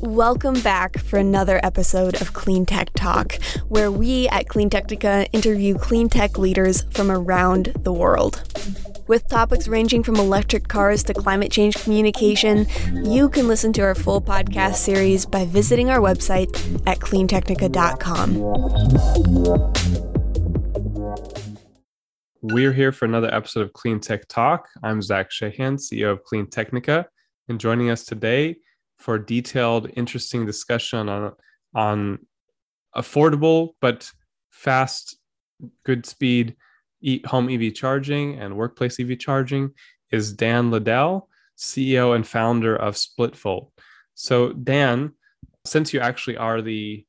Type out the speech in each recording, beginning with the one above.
Welcome back for another episode of Clean Tech Talk, where we at CleanTechnica interview clean tech leaders from around the world. With topics ranging from electric cars to climate change communication, you can listen to our full podcast series by visiting our website at cleantechnica.com. We're here for another episode of Clean Tech Talk. I'm Zach Shahan, CEO of CleanTechnica, and joining us today for a detailed, interesting discussion on on affordable but fast, good speed home EV charging and workplace EV charging is Dan Liddell, CEO and founder of SplitVolt. So Dan, since you actually are the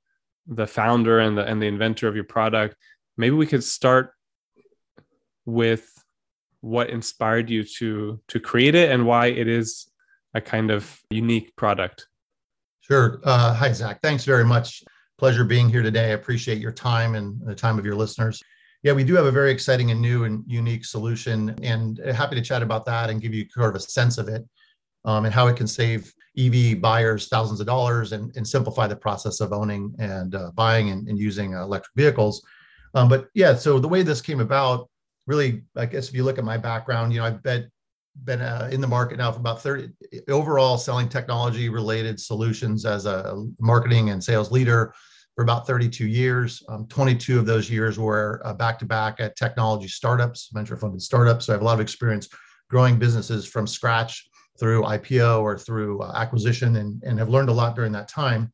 the founder and the and the inventor of your product, maybe we could start with what inspired you to to create it and why it is a kind of unique product. Sure. Uh, hi, Zach. Thanks very much. Pleasure being here today. I appreciate your time and the time of your listeners. Yeah, we do have a very exciting and new and unique solution, and happy to chat about that and give you sort of a sense of it um, and how it can save EV buyers thousands of dollars and, and simplify the process of owning and uh, buying and, and using uh, electric vehicles. Um, but yeah, so the way this came about, really, I guess if you look at my background, you know, I've been been uh, in the market now for about 30 overall selling technology related solutions as a marketing and sales leader for about 32 years. Um, 22 of those years were back to back at technology startups, venture funded startups. So I have a lot of experience growing businesses from scratch through IPO or through uh, acquisition and, and have learned a lot during that time.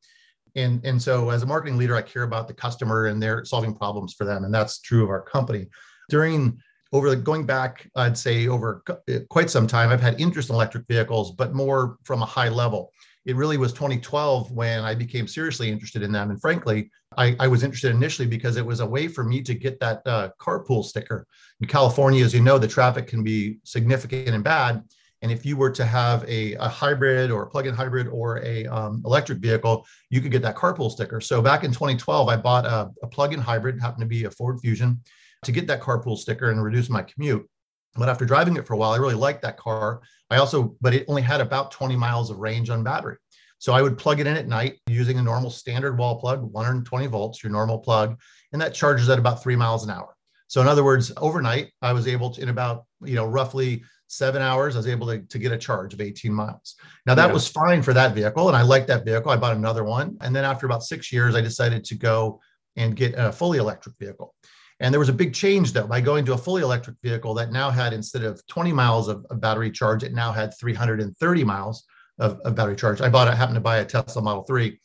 And, and so as a marketing leader, I care about the customer and they're solving problems for them. And that's true of our company. During over the, going back, I'd say over quite some time, I've had interest in electric vehicles, but more from a high level. It really was 2012 when I became seriously interested in them. And frankly, I, I was interested initially because it was a way for me to get that uh, carpool sticker. In California, as you know, the traffic can be significant and bad. And if you were to have a, a hybrid or a plug-in hybrid or a um, electric vehicle, you could get that carpool sticker. So back in 2012, I bought a, a plug-in hybrid, happened to be a Ford Fusion to get that carpool sticker and reduce my commute. But after driving it for a while, I really liked that car. I also, but it only had about 20 miles of range on battery. So I would plug it in at night using a normal standard wall plug, 120 volts, your normal plug, and that charges at about three miles an hour. So in other words, overnight, I was able to, in about, you know, roughly seven hours, I was able to, to get a charge of 18 miles. Now that yeah. was fine for that vehicle. And I liked that vehicle. I bought another one. And then after about six years, I decided to go and get a fully electric vehicle. And there was a big change though by going to a fully electric vehicle that now had instead of 20 miles of, of battery charge, it now had 330 miles of, of, battery charge. I bought, I happened to buy a Tesla Model 3.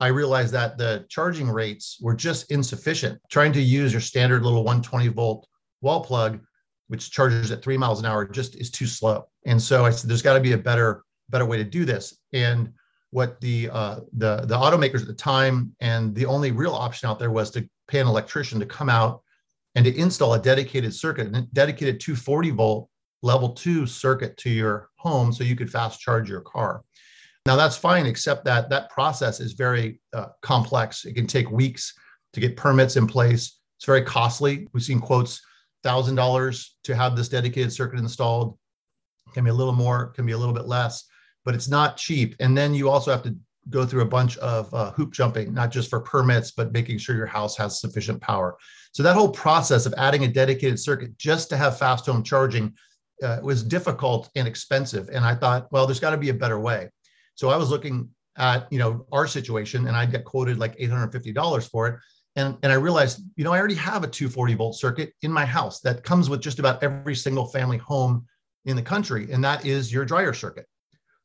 I realized that the charging rates were just insufficient. Trying to use your standard little 120 volt wall plug, which charges at three miles an hour, just is too slow. And so I said, there's got to be a better, better way to do this. And what the uh, the the automakers at the time and the only real option out there was to pay an electrician to come out and to install a dedicated circuit, a dedicated 240 volt level two circuit to your home so you could fast charge your car. Now that's fine, except that that process is very uh, complex. It can take weeks to get permits in place. It's very costly. We've seen quotes thousand dollars to have this dedicated circuit installed. Can be a little more, can be a little bit less, but it's not cheap. And then you also have to go through a bunch of uh, hoop jumping, not just for permits, but making sure your house has sufficient power. So that whole process of adding a dedicated circuit just to have fast home charging uh, was difficult and expensive. And I thought, well, there's got to be a better way. So I was looking at you know our situation, and I got quoted like $850 for it. And, and I realized, you know, I already have a 240 volt circuit in my house that comes with just about every single family home in the country, and that is your dryer circuit.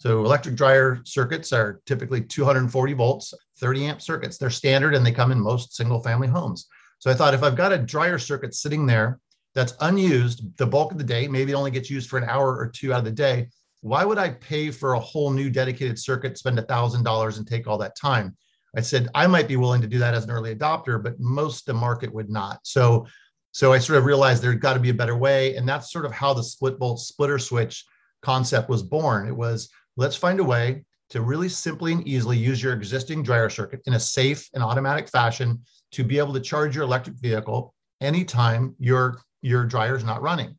So electric dryer circuits are typically 240 volts, 30 amp circuits. They're standard and they come in most single family homes. So I thought if I've got a dryer circuit sitting there that's unused the bulk of the day, maybe it only gets used for an hour or two out of the day, why would I pay for a whole new dedicated circuit, spend a $1,000 and take all that time? I said I might be willing to do that as an early adopter, but most the market would not. So, so I sort of realized there's got to be a better way, and that's sort of how the SplitVolt splitter switch concept was born. It was let's find a way to really simply and easily use your existing dryer circuit in a safe and automatic fashion to be able to charge your electric vehicle anytime your, your dryer is not running.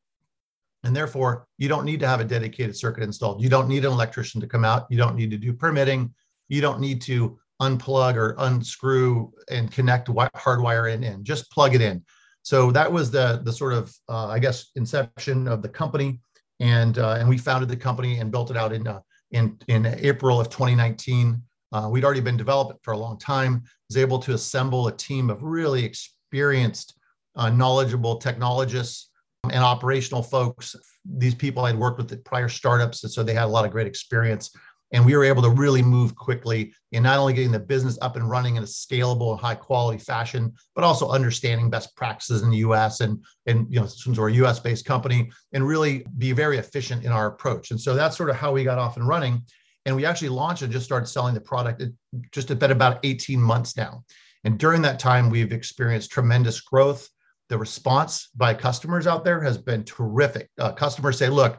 And therefore, you don't need to have a dedicated circuit installed. You don't need an electrician to come out. You don't need to do permitting. you don't need to unplug or unscrew and connect hardwire in in just plug it in so that was the the sort of uh, i guess inception of the company and uh, and we founded the company and built it out in uh, in in april of 2019 uh, we'd already been developing for a long time was able to assemble a team of really experienced uh, knowledgeable technologists and operational folks. These people i'd worked with at prior startups and so they had a lot of great experience and we were able to really move quickly in not only getting the business up and running in a scalable and high quality fashion, but also understanding best practices in the US and, and you know, since we're a US based company and really be very efficient in our approach. And so that's sort of how we got off and running. And we actually launched and just started selling the product just a bit about 18 months now. And during that time, we've experienced tremendous growth. The response by customers out there has been terrific. Uh, customers say, look,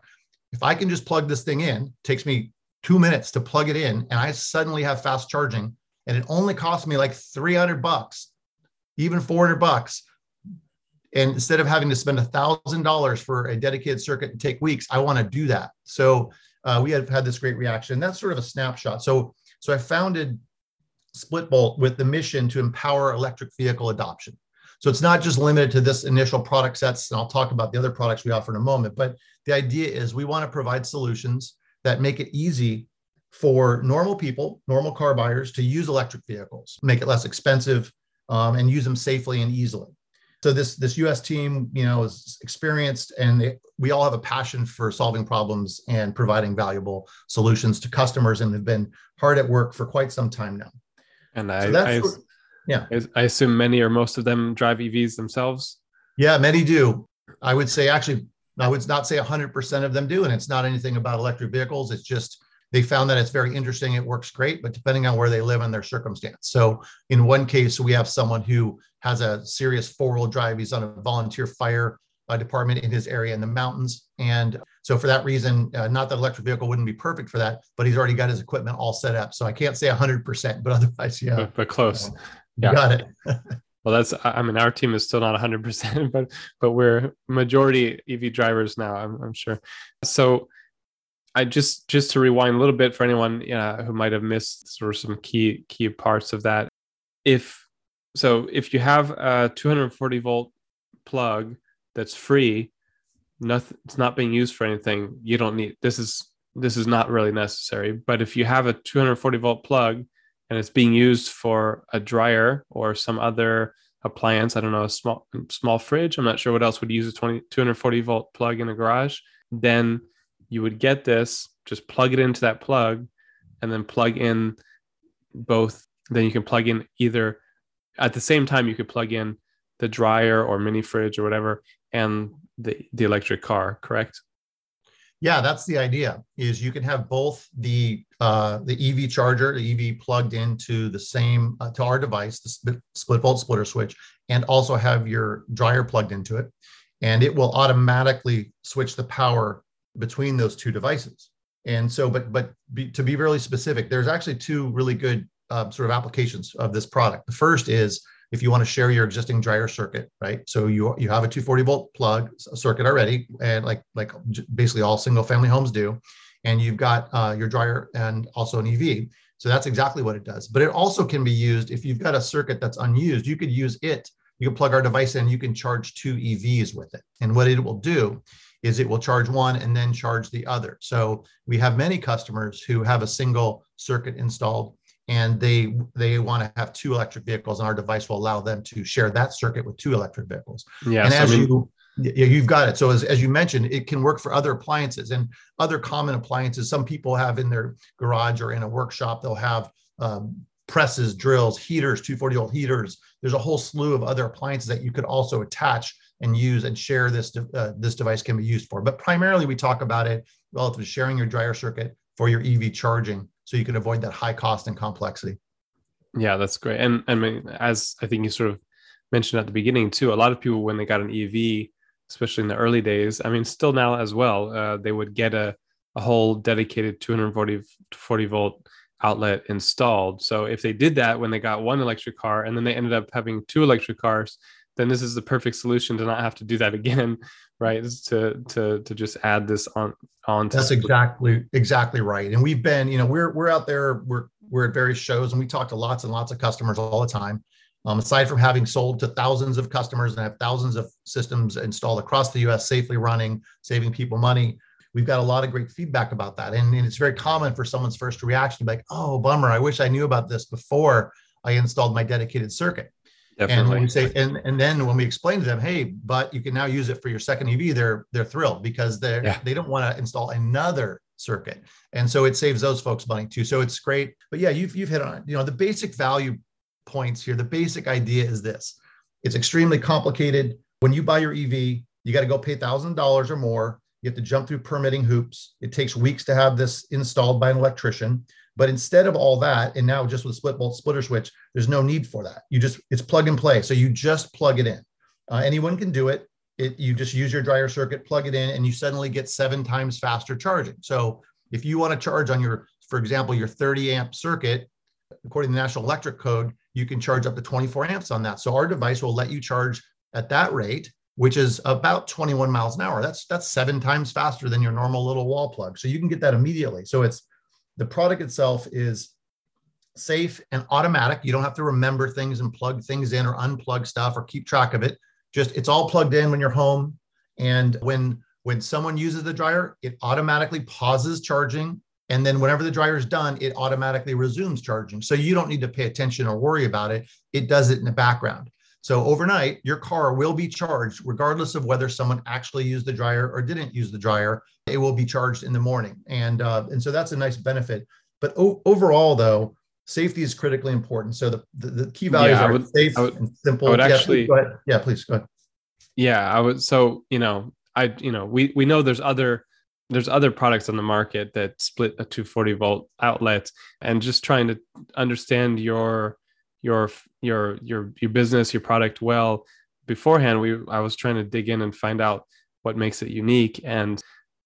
if I can just plug this thing in, takes me two minutes to plug it in and I suddenly have fast charging and it only cost me like 300 bucks, even 400 bucks. And instead of having to spend a thousand dollars for a dedicated circuit and take weeks, I want to do that. So uh, we have had this great reaction. That's sort of a snapshot. So, so I founded SplitVolt with the mission to empower electric vehicle adoption. So it's not just limited to this initial product sets, and I'll talk about the other products we offer in a moment. But the idea is we want to provide solutions that make it easy for normal people, normal car buyers to use electric vehicles, make it less expensive, um, and use them safely and easily. So this this U.S. team, you know, is experienced, and they, we all have a passion for solving problems and providing valuable solutions to customers, and have been hard at work for quite some time now. And I, so I yeah, I assume many or most of them drive EVs themselves. Yeah, many do. I would say actually I would not say 100% of them do, and it's not anything about electric vehicles. It's just they found that it's very interesting. It works great, but depending on where they live and their circumstance. So, in one case, we have someone who has a serious four wheel drive. He's on a volunteer fire uh, department in his area in the mountains. And so, for that reason, uh, not that electric vehicle wouldn't be perfect for that, but he's already got his equipment all set up. So, I can't say 100%, but otherwise, yeah. But, but close. yeah. Got it. Well, that's I mean our team is still not 100%, but but we're majority EV drivers now. I'm, I'm sure. So I just just to rewind a little bit for anyone who might have missed sort of some key key parts of that. If so, if you have a 240 volt plug that's free, nothing it's not being used for anything. You don't need this is this is not really necessary. But if you have a 240 volt plug and it's being used for a dryer or some other appliance, I don't know, a small small fridge, I'm not sure what else would use a 20, 240 volt plug in a garage, then you would get this, just plug it into that plug and then plug in both. Then you can plug in either at the same time you could plug in the dryer or mini fridge or whatever and the the electric car, correct? Yeah, that's the idea. Is you can have both the uh, the EV charger, the EV plugged into the same uh, to our device, the split, SplitVolt splitter switch, and also have your dryer plugged into it, and it will automatically switch the power between those two devices. And so, but but be, to be really specific, there's actually two really good uh, sort of applications of this product. The first is if you want to share your existing dryer circuit, right? So you you have a 240 volt plug circuit already, and like like basically all single family homes do, and you've got uh, your dryer and also an EV. So that's exactly what it does. But it also can be used if you've got a circuit that's unused. You could use it. You can plug our device in. You can charge two EVs with it, and what it will do is it will charge one and then charge the other. So we have many customers who have a single circuit installed and they they want to have two electric vehicles and our device will allow them to share that circuit with two electric vehicles yeah and as I mean, you yeah, you've got it. So as, as you mentioned, it can work for other appliances and other common appliances. Some people have in their garage or in a workshop, they'll have um, presses, drills, heaters, 240 volt heaters. There's a whole slew of other appliances that you could also attach and use and share this uh, this device can be used for. But primarily, we talk about it relative to sharing your dryer circuit for your EV charging so you can avoid that high cost and complexity. Yeah, that's great. And I mean, as I think you sort of mentioned at the beginning too, a lot of people when they got an EV, especially in the early days, I mean, still now as well, uh, they would get a, a whole dedicated 240 40 volt outlet installed. So if they did that when they got one electric car and then they ended up having two electric cars, then this is the perfect solution to not have to do that again right to to to just add this on on that's exactly exactly right and we've been you know we're we're out there we're we're at various shows and we talk to lots and lots of customers all the time. Um, aside from having sold to thousands of customers and have thousands of systems installed across the US safely running, saving people money, we've got a lot of great feedback about that. And, and it's very common for someone's first reaction to be like, oh, bummer, I wish I knew about this before I installed my dedicated circuit. Definitely. And when we say, and, and then when we explain to them, hey, but you can now use it for your second EV, they're they're thrilled because they're yeah. they don't want to install another circuit. And so it saves those folks money too. So it's great. But yeah, you've you've hit on it. You know, the basic value points here, the basic idea is this. It's extremely complicated. When you buy your EV, you got to go pay thousand dollars or more you have to jump through permitting hoops. It takes weeks to have this installed by an electrician. But instead of all that, and now just with SplitVolt splitter switch, there's no need for that. You just it's plug and play. So you just plug it in. Uh, anyone can do it. It you just use your dryer circuit, plug it in, and you suddenly get seven times faster charging. So if you want to charge on your, for example, your 30 amp circuit, according to the National Electric Code, you can charge up to 24 amps on that. So our device will let you charge at that rate which is about 21 miles an hour. That's that's seven times faster than your normal little wall plug. So you can get that immediately. So it's the product itself is safe and automatic. You don't have to remember things and plug things in or unplug stuff or keep track of it. Just it's all plugged in when you're home. And when when someone uses the dryer, it automatically pauses charging. And then whenever the dryer is done, it automatically resumes charging. So you don't need to pay attention or worry about it. It does it in the background. So overnight, your car will be charged regardless of whether someone actually used the dryer or didn't use the dryer. It will be charged in the morning, and uh, and so that's a nice benefit. But o- overall, though, safety is critically important. So the the, the key values yeah, are would, safe would, and simple. I would yeah, actually ahead. Yeah, please go ahead. Yeah, I would. So you know, I you know, we we know there's other there's other products on the market that split a 240 volt outlet, and just trying to understand your your your your your business your product well beforehand we i was trying to dig in and find out what makes it unique. And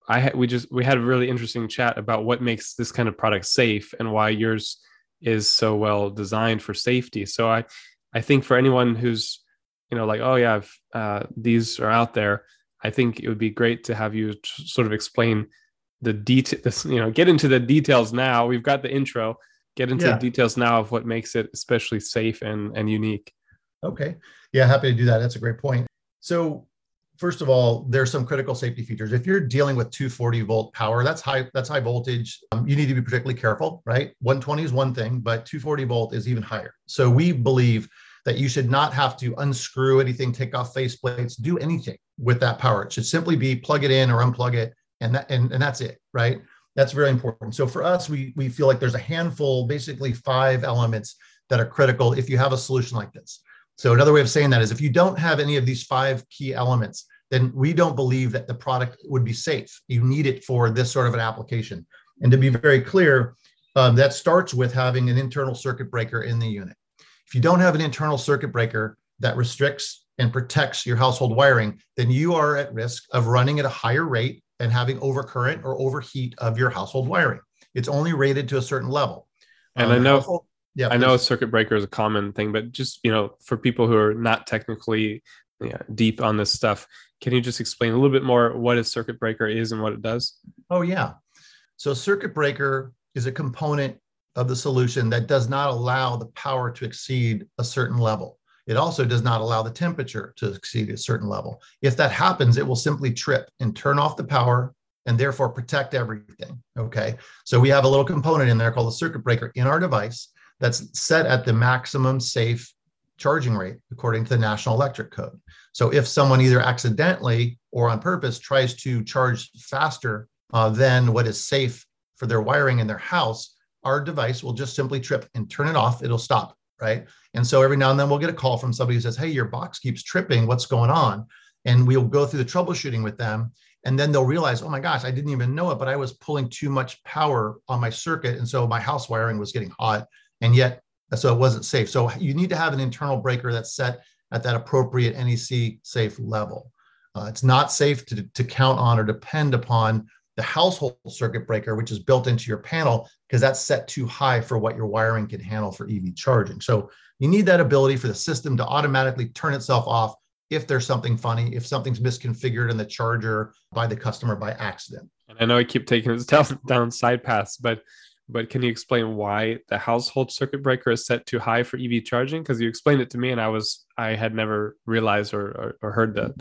i we just we had a really interesting chat about what makes this kind of product safe and why yours is so well designed for safety. So i i think for anyone who's you know like oh yeah uh, these are out there i think it would be great to have you t- sort of explain the details you know get into the details now. We've got the intro get into yeah. the details now of what makes it especially safe and, and unique. Okay. Yeah, happy to do that. That's a great point. So first of all, there's some critical safety features. If you're dealing with 240 volt power, that's high, that's high voltage. Um, you need to be particularly careful, right? 120 is one thing, but 240 volt is even higher. So we believe that you should not have to unscrew anything, take off face plates, do anything with that power. It should simply be plug it in or unplug it, and that and, and that's it, right? That's very important. So for us, we, we feel like there's a handful, basically five elements that are critical if you have a solution like this. So another way of saying that is if you don't have any of these five key elements, then we don't believe that the product would be safe. You need it for this sort of an application. And to be very clear, um, that starts with having an internal circuit breaker in the unit. If you don't have an internal circuit breaker that restricts and protects your household wiring, then you are at risk of running at a higher rate and having overcurrent or overheat of your household wiring. It's only rated to a certain level. And um, I know, yeah, I know a circuit breaker is a common thing, but just you know, for people who are not technically deep on this stuff, can you just explain a little bit more what a circuit breaker is and what it does? Oh yeah, so circuit breaker is a component of the solution that does not allow the power to exceed a certain level. It also does not allow the temperature to exceed a certain level. If that happens, it will simply trip and turn off the power and therefore protect everything. Okay. So we have a little component in there called a circuit breaker in our device that's set at the maximum safe charging rate according to the National Electric Code. So if someone either accidentally or on purpose tries to charge faster uh, than what is safe for their wiring in their house, our device will just simply trip and turn it off. It'll stop right? And so every now and then we'll get a call from somebody who says, Hey, your box keeps tripping. What's going on? And we'll go through the troubleshooting with them. And then they'll realize, oh my gosh, I didn't even know it, but I was pulling too much power on my circuit. And so my house wiring was getting hot. And yet, so it wasn't safe. So you need to have an internal breaker that's set at that appropriate NEC safe level. Uh, it's not safe to, to count on or depend upon the household circuit breaker, which is built into your panel, because that's set too high for what your wiring can handle for EV charging. So you need that ability for the system to automatically turn itself off if there's something funny, if something's misconfigured in the charger by the customer by accident. And I know I keep taking this down, down side paths, but but can you explain why the household circuit breaker is set too high for EV charging? Because you explained it to me, and I was I had never realized or, or, or heard that.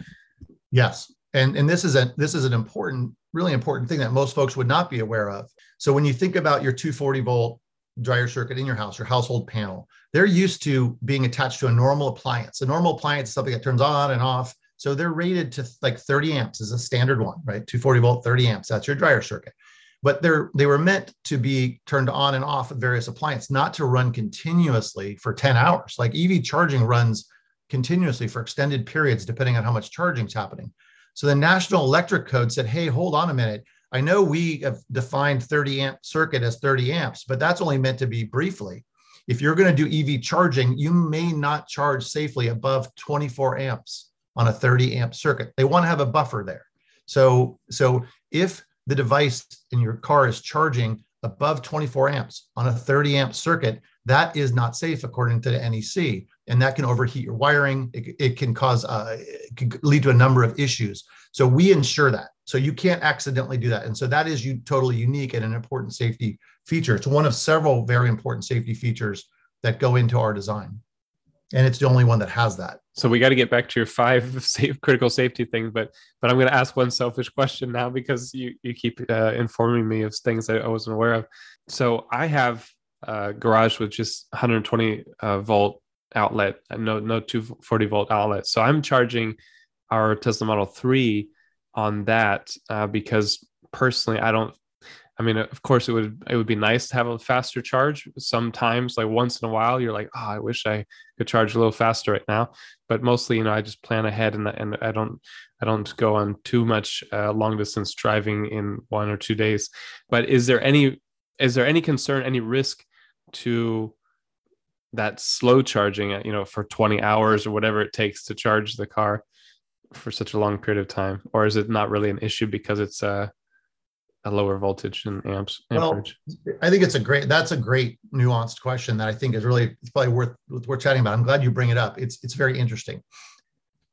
Yes, and and this is a this is an important, really important thing that most folks would not be aware of. So when you think about your 240 volt dryer circuit in your house, your household panel, they're used to being attached to a normal appliance. A normal appliance is something that turns on and off. So they're rated to like 30 amps is a standard one, right? 240 volt, 30 amps. That's your dryer circuit. But they're they were meant to be turned on and off of various appliances, not to run continuously for 10 hours. Like EV charging runs continuously for extended periods, depending on how much charging is happening. So the National Electric Code said, hey, hold on a minute. I know we have defined 30 amp circuit as 30 amps, but that's only meant to be briefly. If you're going to do EV charging, you may not charge safely above 24 amps on a 30 amp circuit. They want to have a buffer there. So, so if the device in your car is charging above 24 amps on a 30 amp circuit, that is not safe according to the NEC, and that can overheat your wiring. It, it can cause, uh, it can lead to a number of issues. So we ensure that. So you can't accidentally do that, and so that is you totally unique and an important safety feature. It's one of several very important safety features that go into our design, and it's the only one that has that. So we got to get back to your five safe critical safety things, but but I'm going to ask one selfish question now because you you keep uh, informing me of things that I wasn't aware of. So I have a garage with just 120 uh, volt outlet, no no 240 volt outlet. So I'm charging our Tesla Model 3 on that uh, because personally I don't I mean, of course, it would it would be nice to have a faster charge. Sometimes, like once in a while, you're like, oh, I wish I could charge a little faster right now. But mostly, you know, I just plan ahead, and and I don't I don't go on too much uh, long distance driving in one or two days. But is there any is there any concern, any risk to that slow charging? You know, for 20 hours or whatever it takes to charge the car for such a long period of time, or is it not really an issue because it's uh a lower voltage in amps amperage? Well, I think it's a great that's a great nuanced question that I think is really it's probably worth worth chatting about. I'm glad you bring it up. It's it's very interesting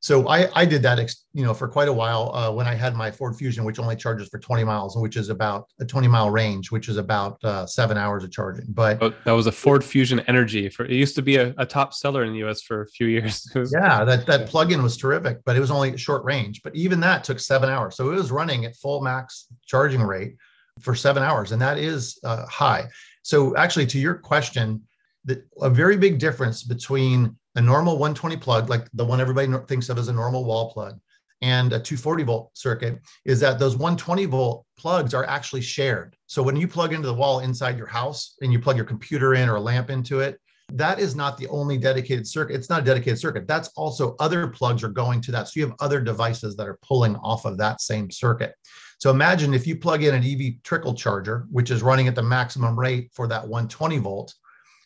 so I, I did that, you know, for quite a while uh, when I had my Ford Fusion, which only charges for 20 miles, which is about a 20 mile range, which is about uh, seven hours of charging. But oh, that was a Ford Fusion Energi. For it used to be a, a top seller in the U.S. for a few years. yeah, that that plug-in was terrific, but it was only short range. But even that took seven hours, so it was running at full max charging rate for seven hours, and that is uh, high. So actually, to your question, the, a very big difference between a normal 120 plug, like the one everybody thinks of as a normal wall plug, and a 240 volt circuit is that those 120 volt plugs are actually shared. So when you plug into the wall inside your house and you plug your computer in or a lamp into it, that is not the only dedicated circuit. It's not a dedicated circuit. That's also other plugs are going to that. So you have other devices that are pulling off of that same circuit. So imagine if you plug in an EV trickle charger, which is running at the maximum rate for that 120 volt,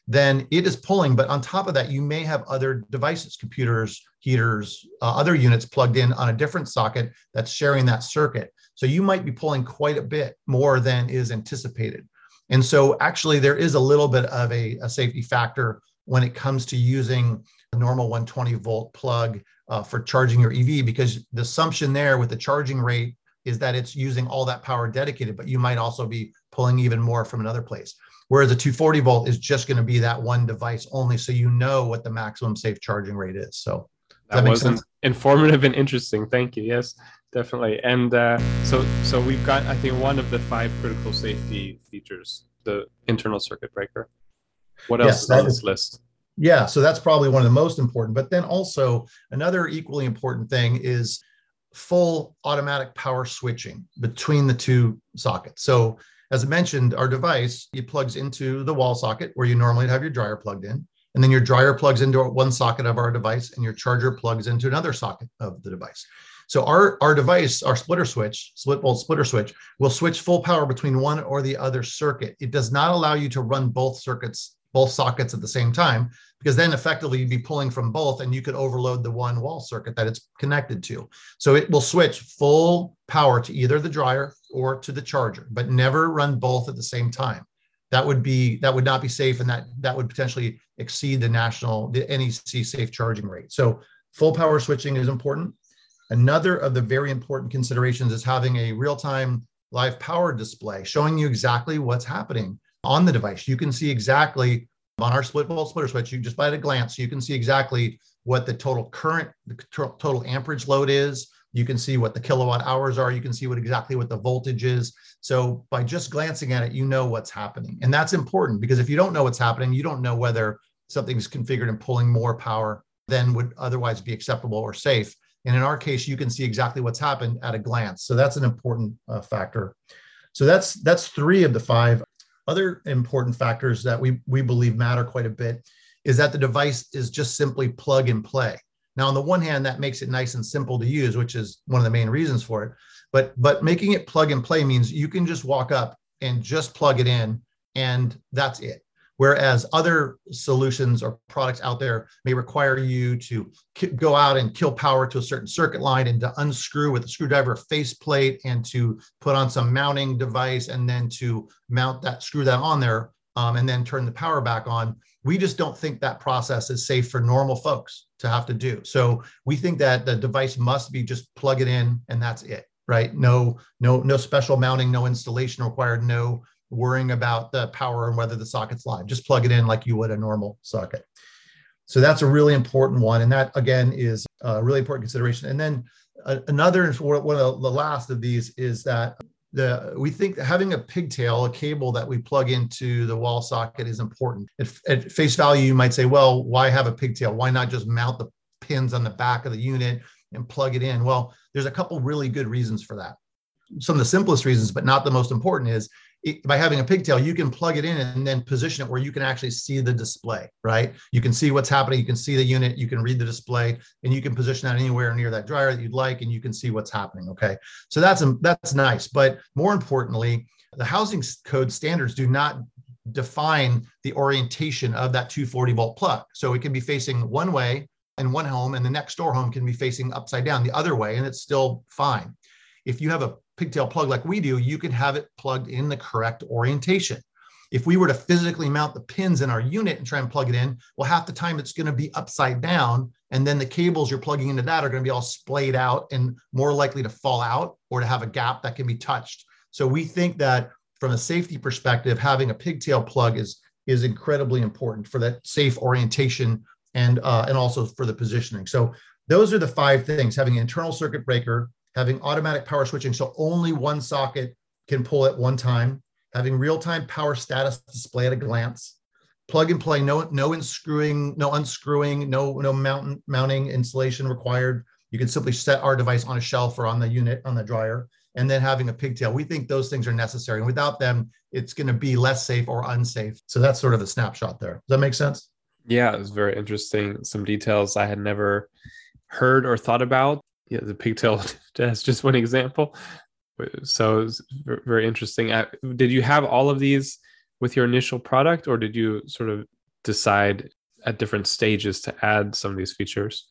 then it is pulling. But on top of that, you may have other devices, computers, heaters, uh, other units plugged in on a different socket that's sharing that circuit. So you might be pulling quite a bit more than is anticipated. And so actually there is a little bit of a, a safety factor when it comes to using a normal 120 volt plug uh, for charging your EV, because the assumption there with the charging rate is that it's using all that power dedicated, but you might also be pulling even more from another place. Whereas a 240 volt is just going to be that one device only. So you know what the maximum safe charging rate is. So that, that was sense? informative and interesting. Thank you. Yes, definitely. And uh, so, so we've got, I think, one of the five critical safety features, the internal circuit breaker. What else yes, is on this list? Yeah, so that's probably one of the most important. But then also another equally important thing is full automatic power switching between the two sockets. So as I mentioned, our device, it plugs into the wall socket where you normally have your dryer plugged in. And then your dryer plugs into one socket of our device and your charger plugs into another socket of the device. So our, our device, our splitter switch, SplitVolt splitter switch, will switch full power between one or the other circuit. It does not allow you to run both circuits both sockets at the same time because then effectively you'd be pulling from both and you could overload the one wall circuit that it's connected to. So it will switch full power to either the dryer or to the charger, but never run both at the same time. That would be that would not be safe and that that would potentially exceed the national the NEC safe charging rate. So full power switching is important. Another of the very important considerations is having a real-time live power display showing you exactly what's happening on the device. You can see exactly on our SplitVolt splitter switch, you just by a glance, you can see exactly what the total current, the total amperage load is. You can see what the kilowatt hours are. You can see what exactly what the voltage is. So by just glancing at it, you know what's happening. And that's important because if you don't know what's happening, you don't know whether something's configured and pulling more power than would otherwise be acceptable or safe. And in our case, you can see exactly what's happened at a glance. So that's an important uh, factor. So that's that's three of the five. Other important factors that we we believe matter quite a bit is that the device is just simply plug and play. Now, on the one hand, that makes it nice and simple to use, which is one of the main reasons for it. But but making it plug and play means you can just walk up and just plug it in, and that's it. Whereas other solutions or products out there may require you to go out and kill power to a certain circuit line and to unscrew with a screwdriver faceplate and to put on some mounting device and then to mount that, screw that on there, um, and then turn the power back on. We just don't think that process is safe for normal folks to have to do. So we think that the device must be just plug it in and that's it, right? No, no, no special mounting, no installation required, no worrying about the power and whether the socket's live. Just plug it in like you would a normal socket. So that's a really important one. And that, again, is a really important consideration. And then another, one of the last of these is that the we think having a pigtail, a cable that we plug into the wall socket is important. At face value, you might say, well, why have a pigtail? Why not just mount the pins on the back of the unit and plug it in? Well, there's a couple really good reasons for that. Some of the simplest reasons, but not the most important, is by having a pigtail, you can plug it in and then position it where you can actually see the display, right? You can see what's happening. You can see the unit. You can read the display, and you can position that anywhere near that dryer that you'd like, and you can see what's happening. Okay, so that's um, that's nice. But more importantly, the housing code standards do not define the orientation of that 240 volt plug. So it can be facing one way in one home, and the next door home can be facing upside down the other way, and it's still fine. If you have a pigtail plug like we do, you can have it plugged in the correct orientation. If we were to physically mount the pins in our unit and try and plug it in, well, half the time it's going to be upside down. And then the cables you're plugging into that are going to be all splayed out and more likely to fall out or to have a gap that can be touched. So we think that from a safety perspective, having a pigtail plug is, is incredibly important for that safe orientation and, uh, and also for the positioning. So those are the five things having an internal circuit breaker, having automatic power switching, so only one socket can pull at one time, having real-time power status display at a glance, plug and play, no no unscrewing, no unscrewing, no no mount, mounting installation required. You can simply set our device on a shelf or on the unit on the dryer, and then having a pigtail. We think those things are necessary, and without them, it's going to be less safe or unsafe. So that's sort of a snapshot there. Does that make sense? Yeah, it was very interesting. Some details I had never heard or thought about yeah, the pigtail as just one example. So it's very interesting. Did you have all of these with your initial product, or did you sort of decide at different stages to add some of these features?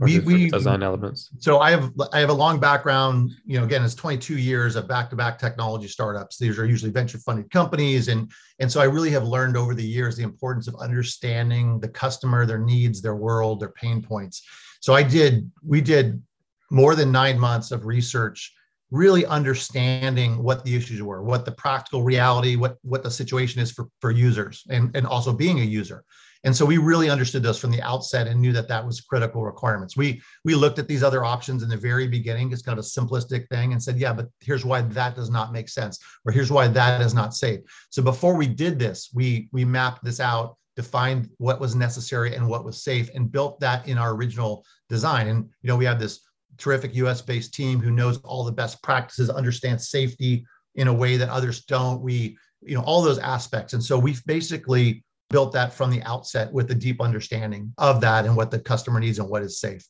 we, we design elements. So I have I have a long background. You know, again, it's 22 years of back-to-back technology startups. These are usually venture-funded companies, and and so I really have learned over the years the importance of understanding the customer, their needs, their world, their pain points. So I did, we did more than nine months of research, really understanding what the issues were, what the practical reality, what, what the situation is for, for users and, and also being a user. And so we really understood those from the outset and knew that that was critical requirements. We we looked at these other options in the very beginning. It's kind of a simplistic thing and said, yeah, but here's why that does not make sense, or here's why that is not safe. So before we did this, we we mapped this out defined what was necessary and what was safe and built that in our original design. And you know we have this terrific us based team who knows all the best practices understands safety in a way that others don't. We you know all those aspects. And so we've basically built that from the outset with a deep understanding of that and what the customer needs and what is safe.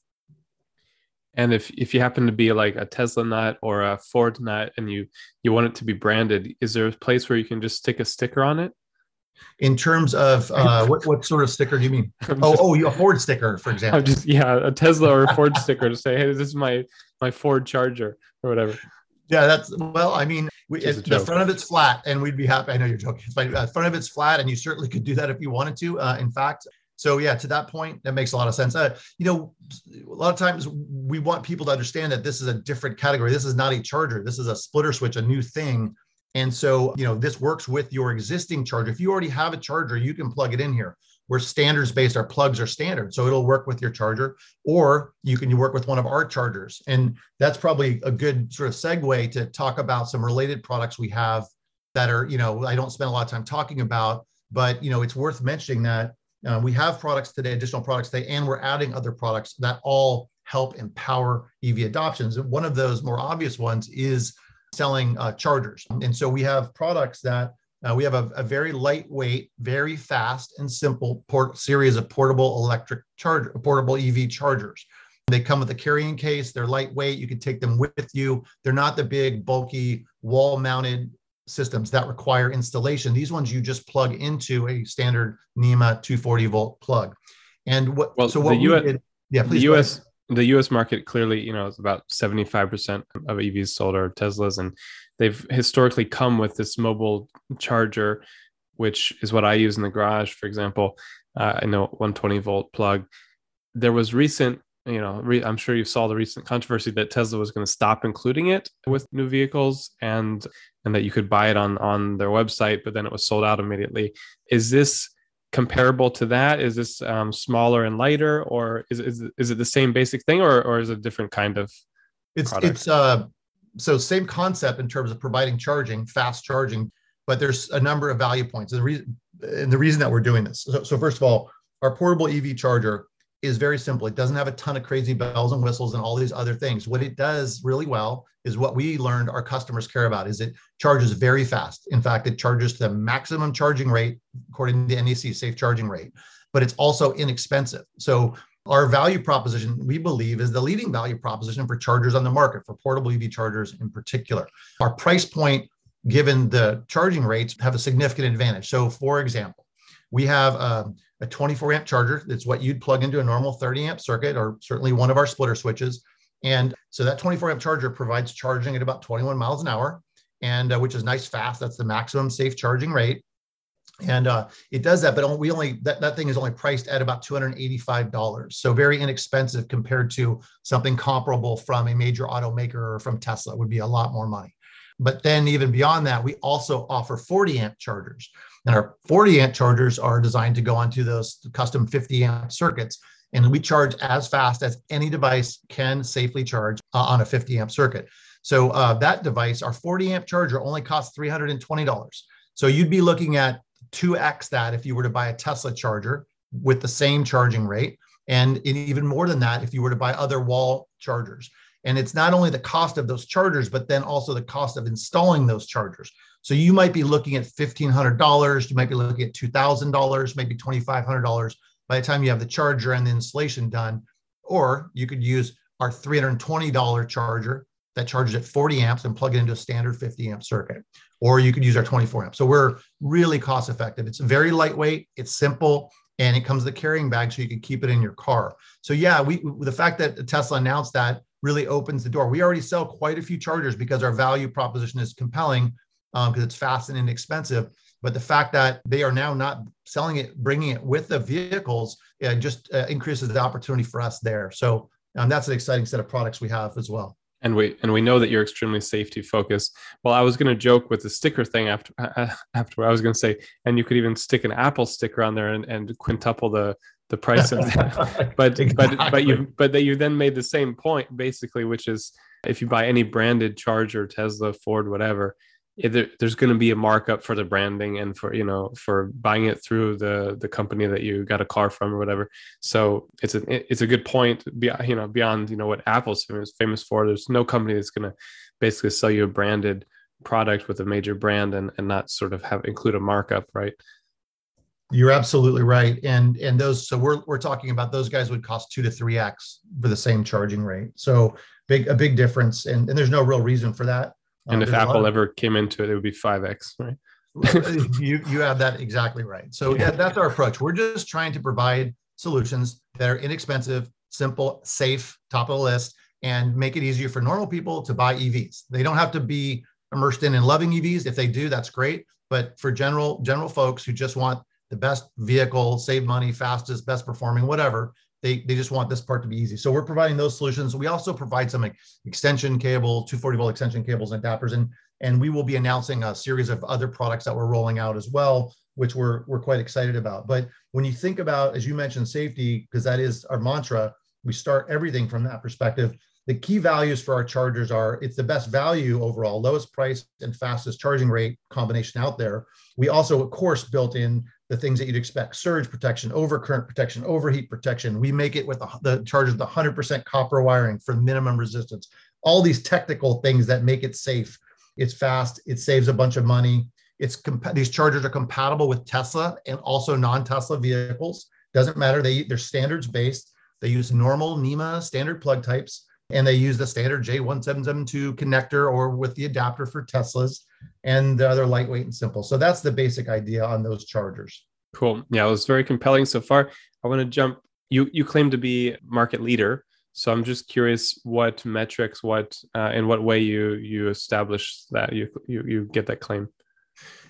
And if if you happen to be like a tesla nut or a ford nut and you you want it to be branded is there a place where you can just stick a sticker on it in terms of uh, what, what sort of sticker do you mean? oh, oh, a Ford sticker, for example. I'm just yeah, a Tesla or a Ford sticker to say, hey, this is my my Ford Charger or whatever. Yeah, that's well. I mean, we, the front of it's flat, and we'd be happy. I know you're joking. But the uh, front of it's flat, and you certainly could do that if you wanted to. Uh, in fact, so yeah, to that point, that makes a lot of sense. Uh, you know, a lot of times we want people to understand that this is a different category. This is not a charger. This is a splitter switch, a new thing And so, you know, this works with your existing charger. If you already have a charger, you can plug it in here. We're standards based, our plugs are standard. So it'll work with your charger, or you can work with one of our chargers. And that's probably a good sort of segue to talk about some related products we have that are, you know, I don't spend a lot of time talking about, but, you know, it's worth mentioning that uh, we have products today, additional products today, and we're adding other products that all help empower EV adoptions. One of those more obvious ones is selling uh, chargers. And so we have products that uh, we have a, a, very lightweight, very fast and simple port series of portable electric charger, portable EV chargers. They come with a carrying case. They're lightweight. You can take them with you. They're not the big, bulky, wall-mounted systems that require installation. These ones you just plug into a standard NEMA 240 volt plug. And what? Well, so what the US, did, yeah, please. The US the US market clearly, you know, is about 75% of EVs sold are Teslas and they've historically come with this mobile charger which is what I use in the garage, for example. Uh, I know 120 volt plug. There was recent, you know, re- I'm sure you saw the recent controversy that Tesla was going to stop including it with new vehicles, and and that you could buy it on on their website, but then it was sold out immediately. Is this comparable to that? Is this um, smaller and lighter, or is, is is it the same basic thing, or or is it a different kind of? It's product? it's uh so same concept in terms of providing charging, fast charging, but there's a number of value points. And the reason and the reason that we're doing this. So, so first of all, our portable EV charger is very simple. It doesn't have a ton of crazy bells and whistles and all these other things. What it does really well is what we learned our customers care about is it charges very fast. In fact, it charges to the maximum charging rate according to NEC safe charging rate, but it's also inexpensive. So our value proposition, we believe, is the leading value proposition for chargers on the market, for portable EV chargers in particular. Our price point, given the charging rates, have a significant advantage. So, for example, we have a, a 24 amp charger. That's what you'd plug into a normal 30 amp circuit, or certainly one of our splitter switches. And so that 24 amp charger provides charging at about 21 miles an hour, and uh, which is nice fast. That's the maximum safe charging rate and uh, it does that but we only that, that thing is only priced at about $285 so very inexpensive compared to something comparable from a major automaker or from tesla would be a lot more money but then even beyond that we also offer 40 amp chargers and our 40 amp chargers are designed to go onto those custom 50 amp circuits and we charge as fast as any device can safely charge uh, on a 50 amp circuit so uh, that device our 40 amp charger only costs $320 so you'd be looking at 2x that if you were to buy a Tesla charger with the same charging rate. And even more than that, if you were to buy other wall chargers. And it's not only the cost of those chargers, but then also the cost of installing those chargers. So you might be looking at $1,500, you might be looking at $2,000, maybe $2,500 by the time you have the charger and the installation done. Or you could use our $320 charger that charges at 40 amps and plug it into a standard 50 amp circuit or you could use our 24 amp. So we're really cost effective. It's very lightweight, it's simple, and it comes with a carrying bag so you can keep it in your car. So yeah, we the fact that Tesla announced that really opens the door. We already sell quite a few chargers because our value proposition is compelling because um, it's fast and inexpensive. But the fact that they are now not selling it, bringing it with the vehicles, uh, just uh, increases the opportunity for us there. So um, that's an exciting set of products we have as well and we and we know that you're extremely safety focused. Well, I was going to joke with the sticker thing after after I was going to say, and you could even stick an Apple sticker on there and, and quintuple the the price of that. but exactly. but but you but that you then made the same point basically, which is if you buy any branded charger, Tesla, Ford, whatever, there, there's going to be a markup for the branding and for you know for buying it through the the company that you got a car from or whatever so it's a it's a good point beyond you know beyond you know what apple's famous famous for there's no company that's going to basically sell you a branded product with a major brand and and not sort of have include a markup right you're absolutely right and and those so we're we're talking about those guys would cost 2 to 3x for the same charging rate so big a big difference and, and there's no real reason for that and uh, if Apple of, ever came into it, it would be 5x, right? you you have that exactly right. So yeah, that's our approach. We're just trying to provide solutions that are inexpensive, simple, safe, top of the list, and make it easier for normal people to buy EVs. They don't have to be immersed in and loving EVs. If they do, that's great. But for general general folks who just want the best vehicle, save money, fastest, best performing, whatever, they, they just want this part to be easy. So we're providing those solutions. We also provide some extension cable, 240 volt extension cables and adapters. And And we will be announcing a series of other products that we're rolling out as well, which we're, we're quite excited about. But when you think about, as you mentioned, safety, because that is our mantra, we start everything from that perspective. The key values for our chargers are it's the best value overall, lowest price and fastest charging rate combination out there. We also, of course, built in the things that you'd expect surge protection, overcurrent protection, overheat protection. We make it with the, the chargers with 100% copper wiring for minimum resistance. All these technical things that make it safe. It's fast, it saves a bunch of money. It's comp- these chargers are compatible with Tesla and also non-Tesla vehicles. Doesn't matter. They they're standards based. They use normal NEMA standard plug types and they use the standard J1772 connector or with the adapter for Teslas, and uh, they're lightweight and simple. So that's the basic idea on those chargers. Cool. Yeah, it was very compelling so far. I want to jump. You you claim to be market leader, so I'm just curious what metrics, what uh, in what way you you establish that you you you get that claim.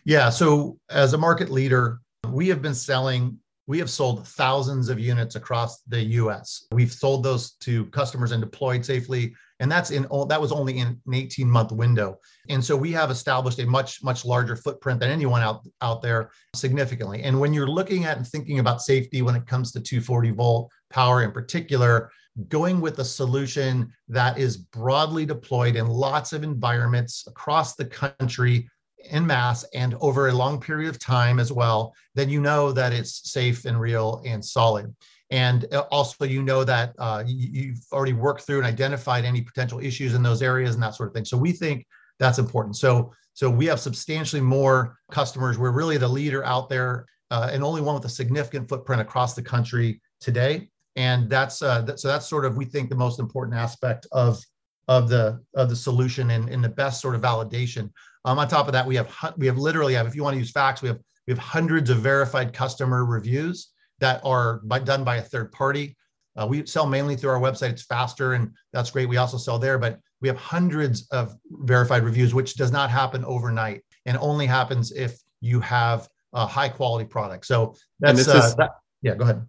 Yeah. So as a market leader, we have been selling we have sold thousands of units across the US. We've sold those to customers and deployed safely. And that's in that was only in an 18 month window. And so we have established a much, much larger footprint than anyone out, out there significantly. And when you're looking at and thinking about safety when it comes to 240 volt power in particular, going with a solution that is broadly deployed in lots of environments across the country in mass and over a long period of time as well, then you know that it's safe and real and solid. And uh, also, you know that uh, you've already worked through and identified any potential issues in those areas and that sort of thing. So we think that's important. So, so we have substantially more customers. We're really the leader out there, uh, and only one with a significant footprint across the country today. And that's uh, that, so that's sort of we think the most important aspect of of the of the solution and, and the best sort of validation. Um, on top of that, we have we have literally have if you want to use facts, we have we have hundreds of verified customer reviews that are by, done by a third party. Uh, we sell mainly through our website. It's faster, and that's great. We also sell there, but we have hundreds of verified reviews, which does not happen overnight, and only happens if you have a high quality product. So that's uh, is, that, yeah. Go ahead.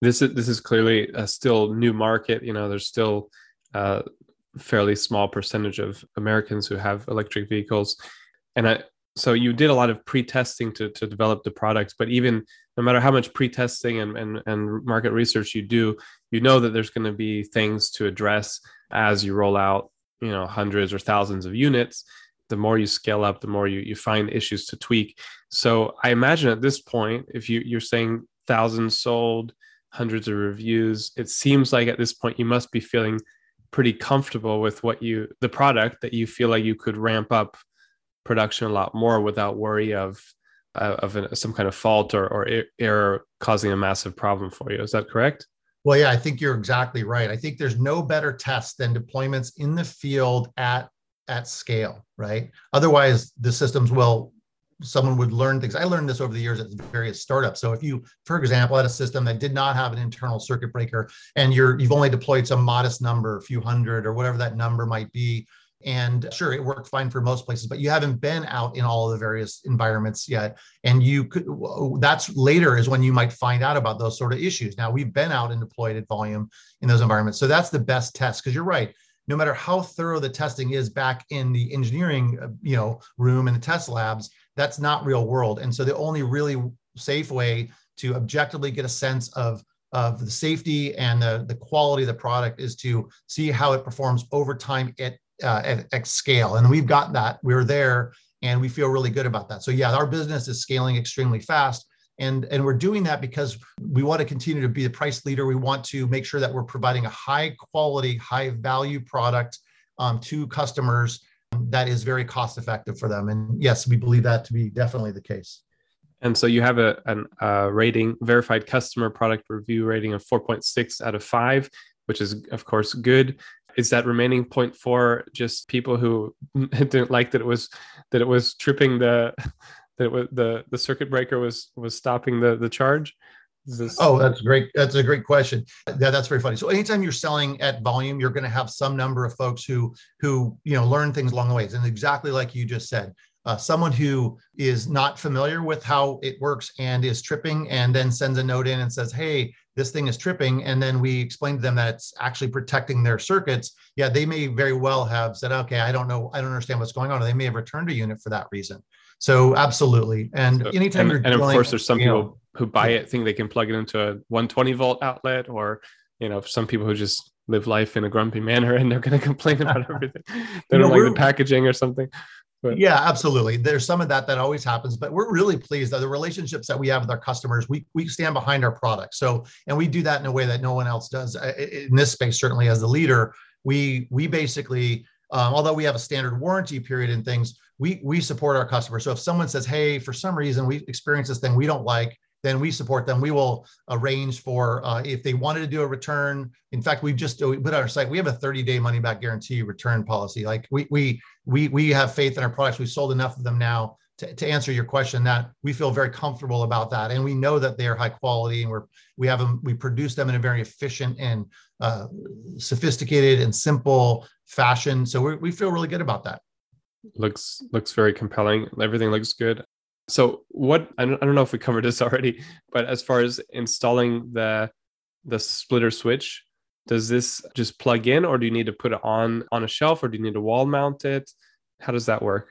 This is this is clearly a still new market. You know, there's still uh, fairly small percentage of Americans who have electric vehicles. And I, so you did a lot of pre-testing to, to develop the product, but even no matter how much pre-testing and, and, and market research you do, you know that there's going to be things to address as you roll out, you know, hundreds or thousands of units. The more you scale up, the more you, you find issues to tweak. So I imagine at this point, if you, you're saying thousands sold, hundreds of reviews, it seems like at this point you must be feeling pretty comfortable with what you the product that you feel like you could ramp up production a lot more without worry of uh, of an, some kind of fault or, or error causing a massive problem for you. Is that correct? Well, yeah, I think you're exactly right. I think there's no better test than deployments in the field at at scale, right? Otherwise, the systems will someone would learn things. I learned this over the years at various startups. So if you, for example, had a system that did not have an internal circuit breaker and you're you've only deployed some modest number, a few hundred or whatever that number might be, and sure it worked fine for most places but you haven't been out in all of the various environments yet and you could that's later is when you might find out about those sort of issues now we've been out and deployed at volume in those environments so that's the best test because you're right no matter how thorough the testing is back in the engineering uh, you know room in the test labs that's not real world. And so the only really safe way to objectively get a sense of of the safety and the, the quality of the product is to see how it performs over time at, uh, at, at scale. And we've got that. We're there and we feel really good about that. So yeah, our business is scaling extremely fast. And, and we're doing that because we want to continue to be the price leader. We want to make sure that we're providing a high quality, high value product um, to customers that is very cost effective for them. And yes, we believe that to be definitely the case. And so you have a, an, a rating, verified customer product review rating of 4.6 out of 5, which is, of course, good. Is that remaining 0.4 just people who didn't like that it was that it was tripping the that was, the the circuit breaker was was stopping the the charge? This- oh, that's great. That's a great question. Yeah, that's very funny. So anytime you're selling at volume, you're going to have some number of folks who who you know learn things along the way. And exactly like you just said, uh, someone who is not familiar with how it works and is tripping and then sends a note in and says, Hey, this thing is tripping. And then we explain to them that it's actually protecting their circuits. Yeah, they may very well have said, Okay, I don't know, I don't understand what's going on. Or they may have returned a unit for that reason. So absolutely. And so, anytime and, and of course, there's some people know, who buy it think they can plug it into a 120 volt outlet or you know some people who just live life in a grumpy manner and they're going to complain about everything. They don't like the packaging or something but. yeah absolutely. There's some of that that always happens but we're really pleased that the relationships that we have with our customers we, we stand behind our product. So and we do that in a way that no one else does. In this space certainly as the leader we we basically um, although we have a standard warranty period and things we we support our customers. So if someone says hey for some reason we experienced this thing we don't like then we support them. We will arrange for uh, if they wanted to do a return. In fact, we've just we put on our site. We have a 30 day money back guarantee return policy. Like we we we we have faith in our products. We've sold enough of them now to, to answer your question that we feel very comfortable about that, and we know that they are high quality, and we're we have them. We produce them in a very efficient and uh, sophisticated and simple fashion. So we we feel really good about that. Looks looks very compelling. Everything looks good. So what I don't, know if we covered this already, but as far as installing the the splitter switch, does this just plug in or do you need to put it on on a shelf or do you need to wall mount it? How does that work?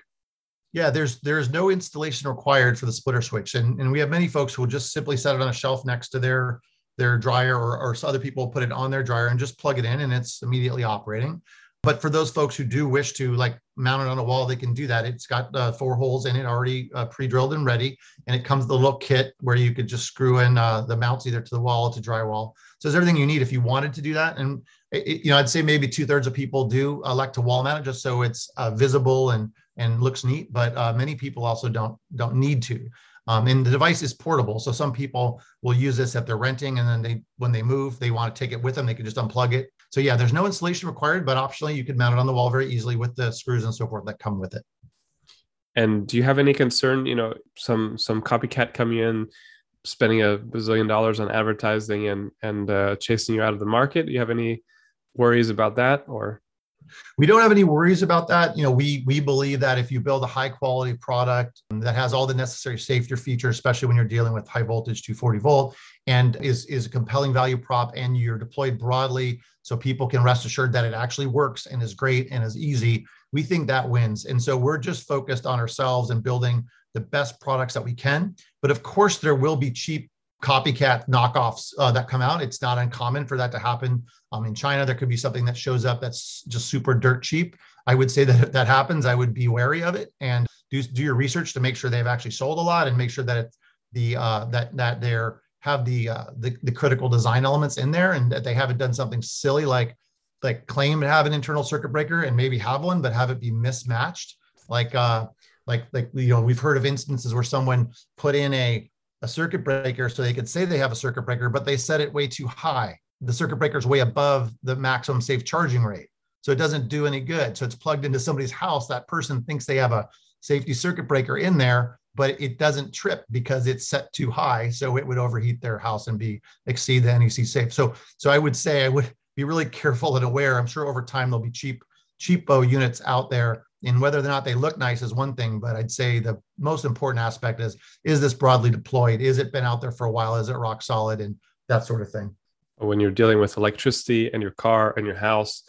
Yeah, there's there's no installation required for the splitter switch. And, and we have many folks who will just simply set it on a shelf next to their their dryer or, or other people put it on their dryer and just plug it in and it's immediately operating. But for those folks who do wish to like mount it on a wall, they can do that. It's got uh, four holes in it already uh, pre-drilled and ready. And it comes with a little kit where you could just screw in uh, the mounts either to the wall or to drywall. So it's everything you need if you wanted to do that. And, it, you know, I'd say maybe two thirds of people do elect to wall mount it just so it's uh, visible and, and looks neat. But uh, many people also don't, don't need to. Um, and the device is portable. So some people will use this if they're renting and then they, when they move, they want to take it with them. They can just unplug it so yeah, there's no installation required, but optionally you could mount it on the wall very easily with the screws and so forth that come with it. And do you have any concern, you know, some some copycat coming in, spending a bazillion dollars on advertising and and uh, chasing you out of the market? Do you have any worries about that or? We don't have any worries about that. You know, we we believe that if you build a high quality product that has all the necessary safety features, especially when you're dealing with high voltage 240 volt, and is is a compelling value prop, and you're deployed broadly, so people can rest assured that it actually works and is great and is easy. We think that wins, and so we're just focused on ourselves and building the best products that we can. But of course, there will be cheap copycat knockoffs uh, that come out. It's not uncommon for that to happen. Um, in China, there could be something that shows up that's just super dirt cheap. I would say that if that happens, I would be wary of it and do, do your research to make sure they've actually sold a lot and make sure that it's the uh, that that they're have the, uh, the the critical design elements in there and that they haven't done something silly like like claim to have an internal circuit breaker and maybe have one but have it be mismatched like uh like like you know we've heard of instances where someone put in a a circuit breaker so they could say they have a circuit breaker, but they set it way too high. The circuit breaker is way above the maximum safe charging rate. So it doesn't do any good. So it's plugged into somebody's house. That person thinks they have a safety circuit breaker in there, but it doesn't trip because it's set too high. So it would overheat their house and be exceed the NEC safe. So so I would say I would be really careful and aware. I'm sure over time there'll be cheap cheapo units out there and whether or not they look nice is one thing but i'd say the most important aspect is is this broadly deployed? Is it been out there for a while? Is it rock solid? And that sort of thing. When you're dealing with electricity and your car and your house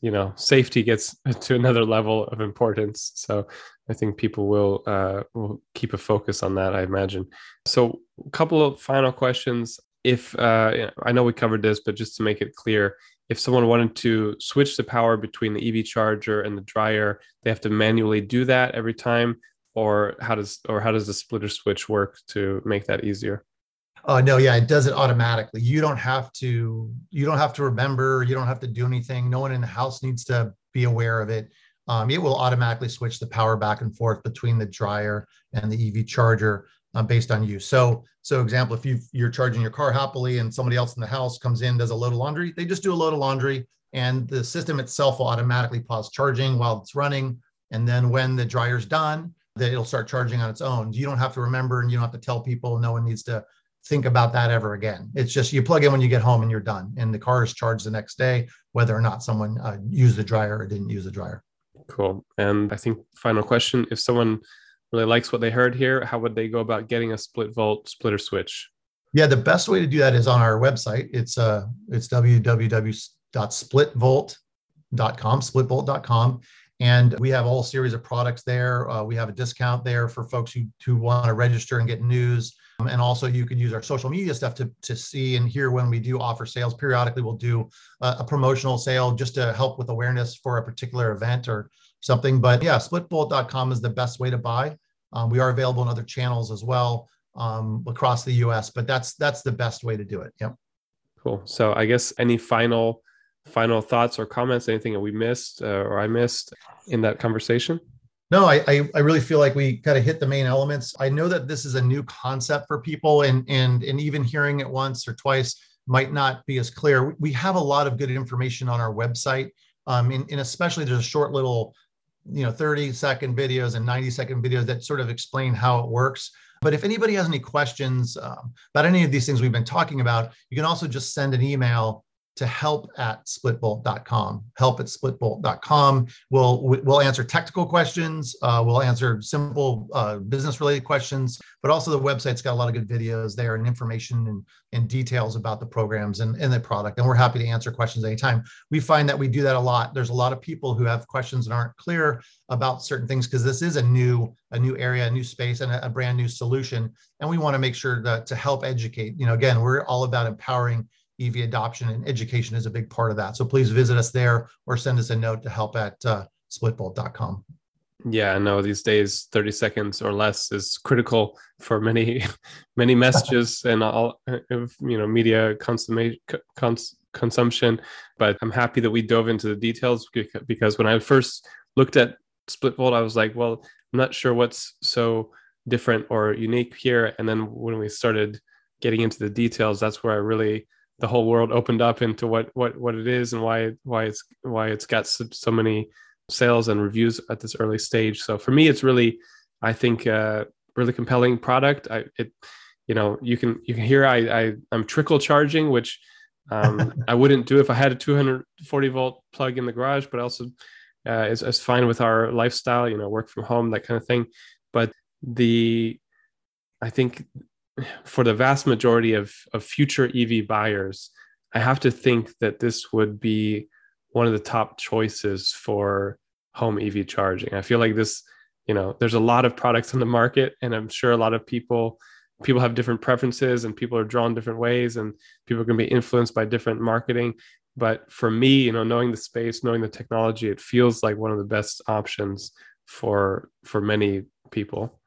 you know safety gets to another level of importance. So i think people will uh, will keep a focus on that i imagine. So a couple of final questions. If uh, i know we covered this but just to make it clear if someone wanted to switch the power between the EV charger and the dryer, they have to manually do that every time, or how does or how does the splitter switch work to make that easier? Oh no, yeah, it does it automatically. You don't have to you don't have to remember, you don't have to do anything. No one in the house needs to be aware of it. Um, it will automatically switch the power back and forth between the dryer and the EV charger um, based on use. So, so example, if you you're charging your car happily and somebody else in the house comes in does a load of laundry, they just do a load of laundry, and the system itself will automatically pause charging while it's running, and then when the dryer's done, that it'll start charging on its own. You don't have to remember, and you don't have to tell people. No one needs to think about that ever again. It's just you plug in when you get home and you're done, and the car is charged the next day, whether or not someone uh, used the dryer or didn't use the dryer. Cool. And I think final question: If someone really likes what they heard here, how would they go about getting a SplitVolt splitter switch? Yeah, the best way to do that is on our website. It's uh it's www.splitvolt.com, splitvolt.com. And we have a whole series of products there. Uh, we have a discount there for folks who, who want to register and get news. Um, and also, you can use our social media stuff to, to see and hear when we do offer sales. Periodically, we'll do a, a promotional sale just to help with awareness for a particular event or something. But yeah, splitvolt.com is the best way to buy. Um, we are available in other channels as well um, across the US, but that's that's the best way to do it. Yep. Cool. So I guess any final final thoughts or comments, anything that we missed uh, or I missed in that conversation? No, I, I, I really feel like we kind of hit the main elements. I know that this is a new concept for people, and and and even hearing it once or twice might not be as clear. We have a lot of good information on our website, um, and, and especially there's a short little, you know, 30 second videos and 90 second videos that sort of explain how it works. But if anybody has any questions um, about any of these things we've been talking about, you can also just send an email to help at splitvolt.com. Help at splitvolt.com. We'll we'll answer technical questions. Uh, we'll answer simple uh, business related questions, but also the website's got a lot of good videos there and information and, and details about the programs and, and the product. And we're happy to answer questions anytime. We find that we do that a lot. There's a lot of people who have questions that aren't clear about certain things because this is a new a new area, a new space, and a, a brand new solution. And we want to make sure that to help educate. You know, again, we're all about empowering EV adoption and education is a big part of that. So please visit us there or send us a note to help at uh, splitvolt.com. Yeah, I know these days 30 seconds or less is critical for many many messages and all of you know media consummation cons- consumption, but I'm happy that we dove into the details because when I first looked at SplitVolt I was like, well, I'm not sure what's so different or unique here and then when we started getting into the details that's where I really the whole world opened up into what what what it is and why why it's why it's got so, so many sales and reviews at this early stage. So for me, it's really I think uh, really compelling product. I it you know you can you can hear I, I I'm trickle charging, which um, I wouldn't do if I had a 240 volt plug in the garage, but also uh, is, is fine with our lifestyle. You know, work from home, that kind of thing. But the I think for the vast majority of, of future EV buyers, I have to think that this would be one of the top choices for home EV charging. I feel like this, you know, there's a lot of products on the market, and I'm sure a lot of people people have different preferences and people are drawn different ways and people can be influenced by different marketing but for me you know knowing the space knowing the technology it feels like one of the best options for for many people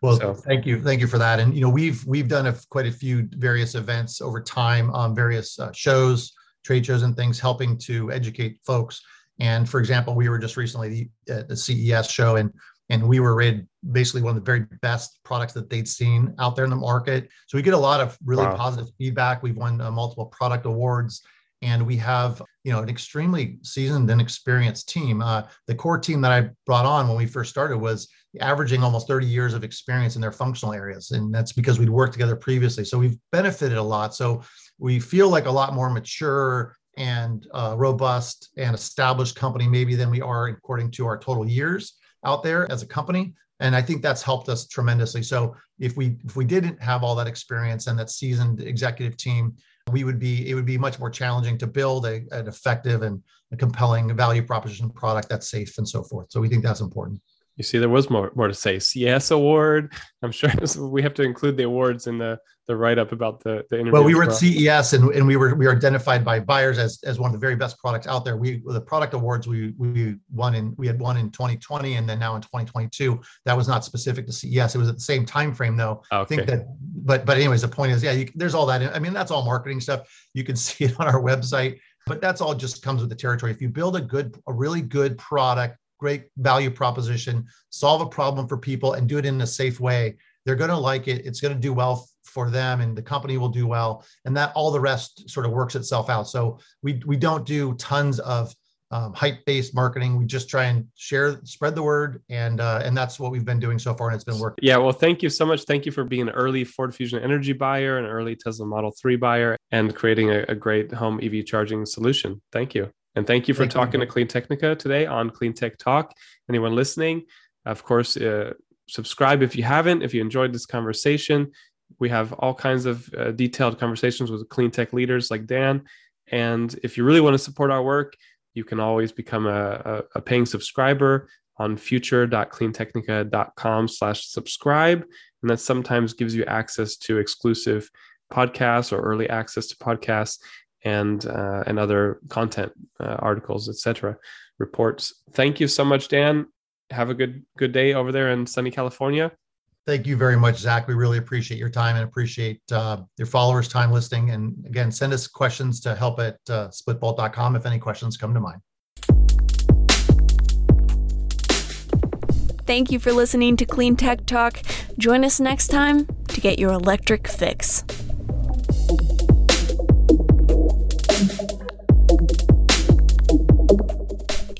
well, so. thank you, thank you for that. And you know, we've we've done a, quite a few various events over time, um, various uh, shows, trade shows, and things, helping to educate folks. And for example, we were just recently at the CES show, and and we were rated basically one of the very best products that they'd seen out there in the market. So we get a lot of really wow. positive feedback. We've won uh, multiple product awards and we have you know an extremely seasoned and experienced team. Uh, the core team that I brought on when we first started was averaging almost 30 years of experience in their functional areas, and that's because we'd worked together previously. So we've benefited a lot. So we feel like a lot more mature and uh, robust and established company maybe than we are according to our total years out there as a company and i think that's helped us tremendously so if we if we didn't have all that experience and that seasoned executive team we would be it would be much more challenging to build a, an effective and a compelling value proposition product that's safe and so forth so we think that's important you see there was more more to say. CES award i'm sure we have to include the awards in the the write-up about the the interview well we were at ces and, and we were we were identified by buyers as as one of the very best products out there. We the product awards we we won in we had won in 2020 and then now in 2022 that was not specific to ces it was at the same time frame though. Okay. i think that but but anyways the point is yeah you, there's all that i mean that's all marketing stuff. You can see it on our website but that's all just comes with the territory. If you build a good a really good product great value proposition, solve a problem for people, and do it in a safe way. They're going to like it. It's going to do well for them, and the company will do well. And that all the rest sort of works itself out. So we we don't do tons of um, hype-based marketing. We just try and share, spread the word, and uh, and that's what we've been doing so far, and it's been working. Yeah, well, thank you so much. Thank you for being an early Ford Fusion Energi buyer, an early Tesla Model Three buyer, and creating a, a great home EV charging solution. Thank you. And thank you for Thank you. talking to CleanTechnica today on Clean Tech Talk. Anyone listening, of course, uh, subscribe if you haven't. If you enjoyed this conversation, we have all kinds of uh, detailed conversations with clean tech leaders like Dan. And if you really want to support our work, you can always become a, a, a paying subscriber on future.cleantechnica.com slash subscribe. And that sometimes gives you access to exclusive podcasts or early access to podcasts and uh, and other content uh, articles, etc., reports. Thank you so much, Dan. Have a good good day over there in sunny California. Thank you very much, Zach. We really appreciate your time and appreciate uh, your followers' time listening. And again, send us questions to help at uh, splitvolt.com if any questions come to mind. Thank you for listening to Clean Tech Talk. Join us next time to get your electric fix.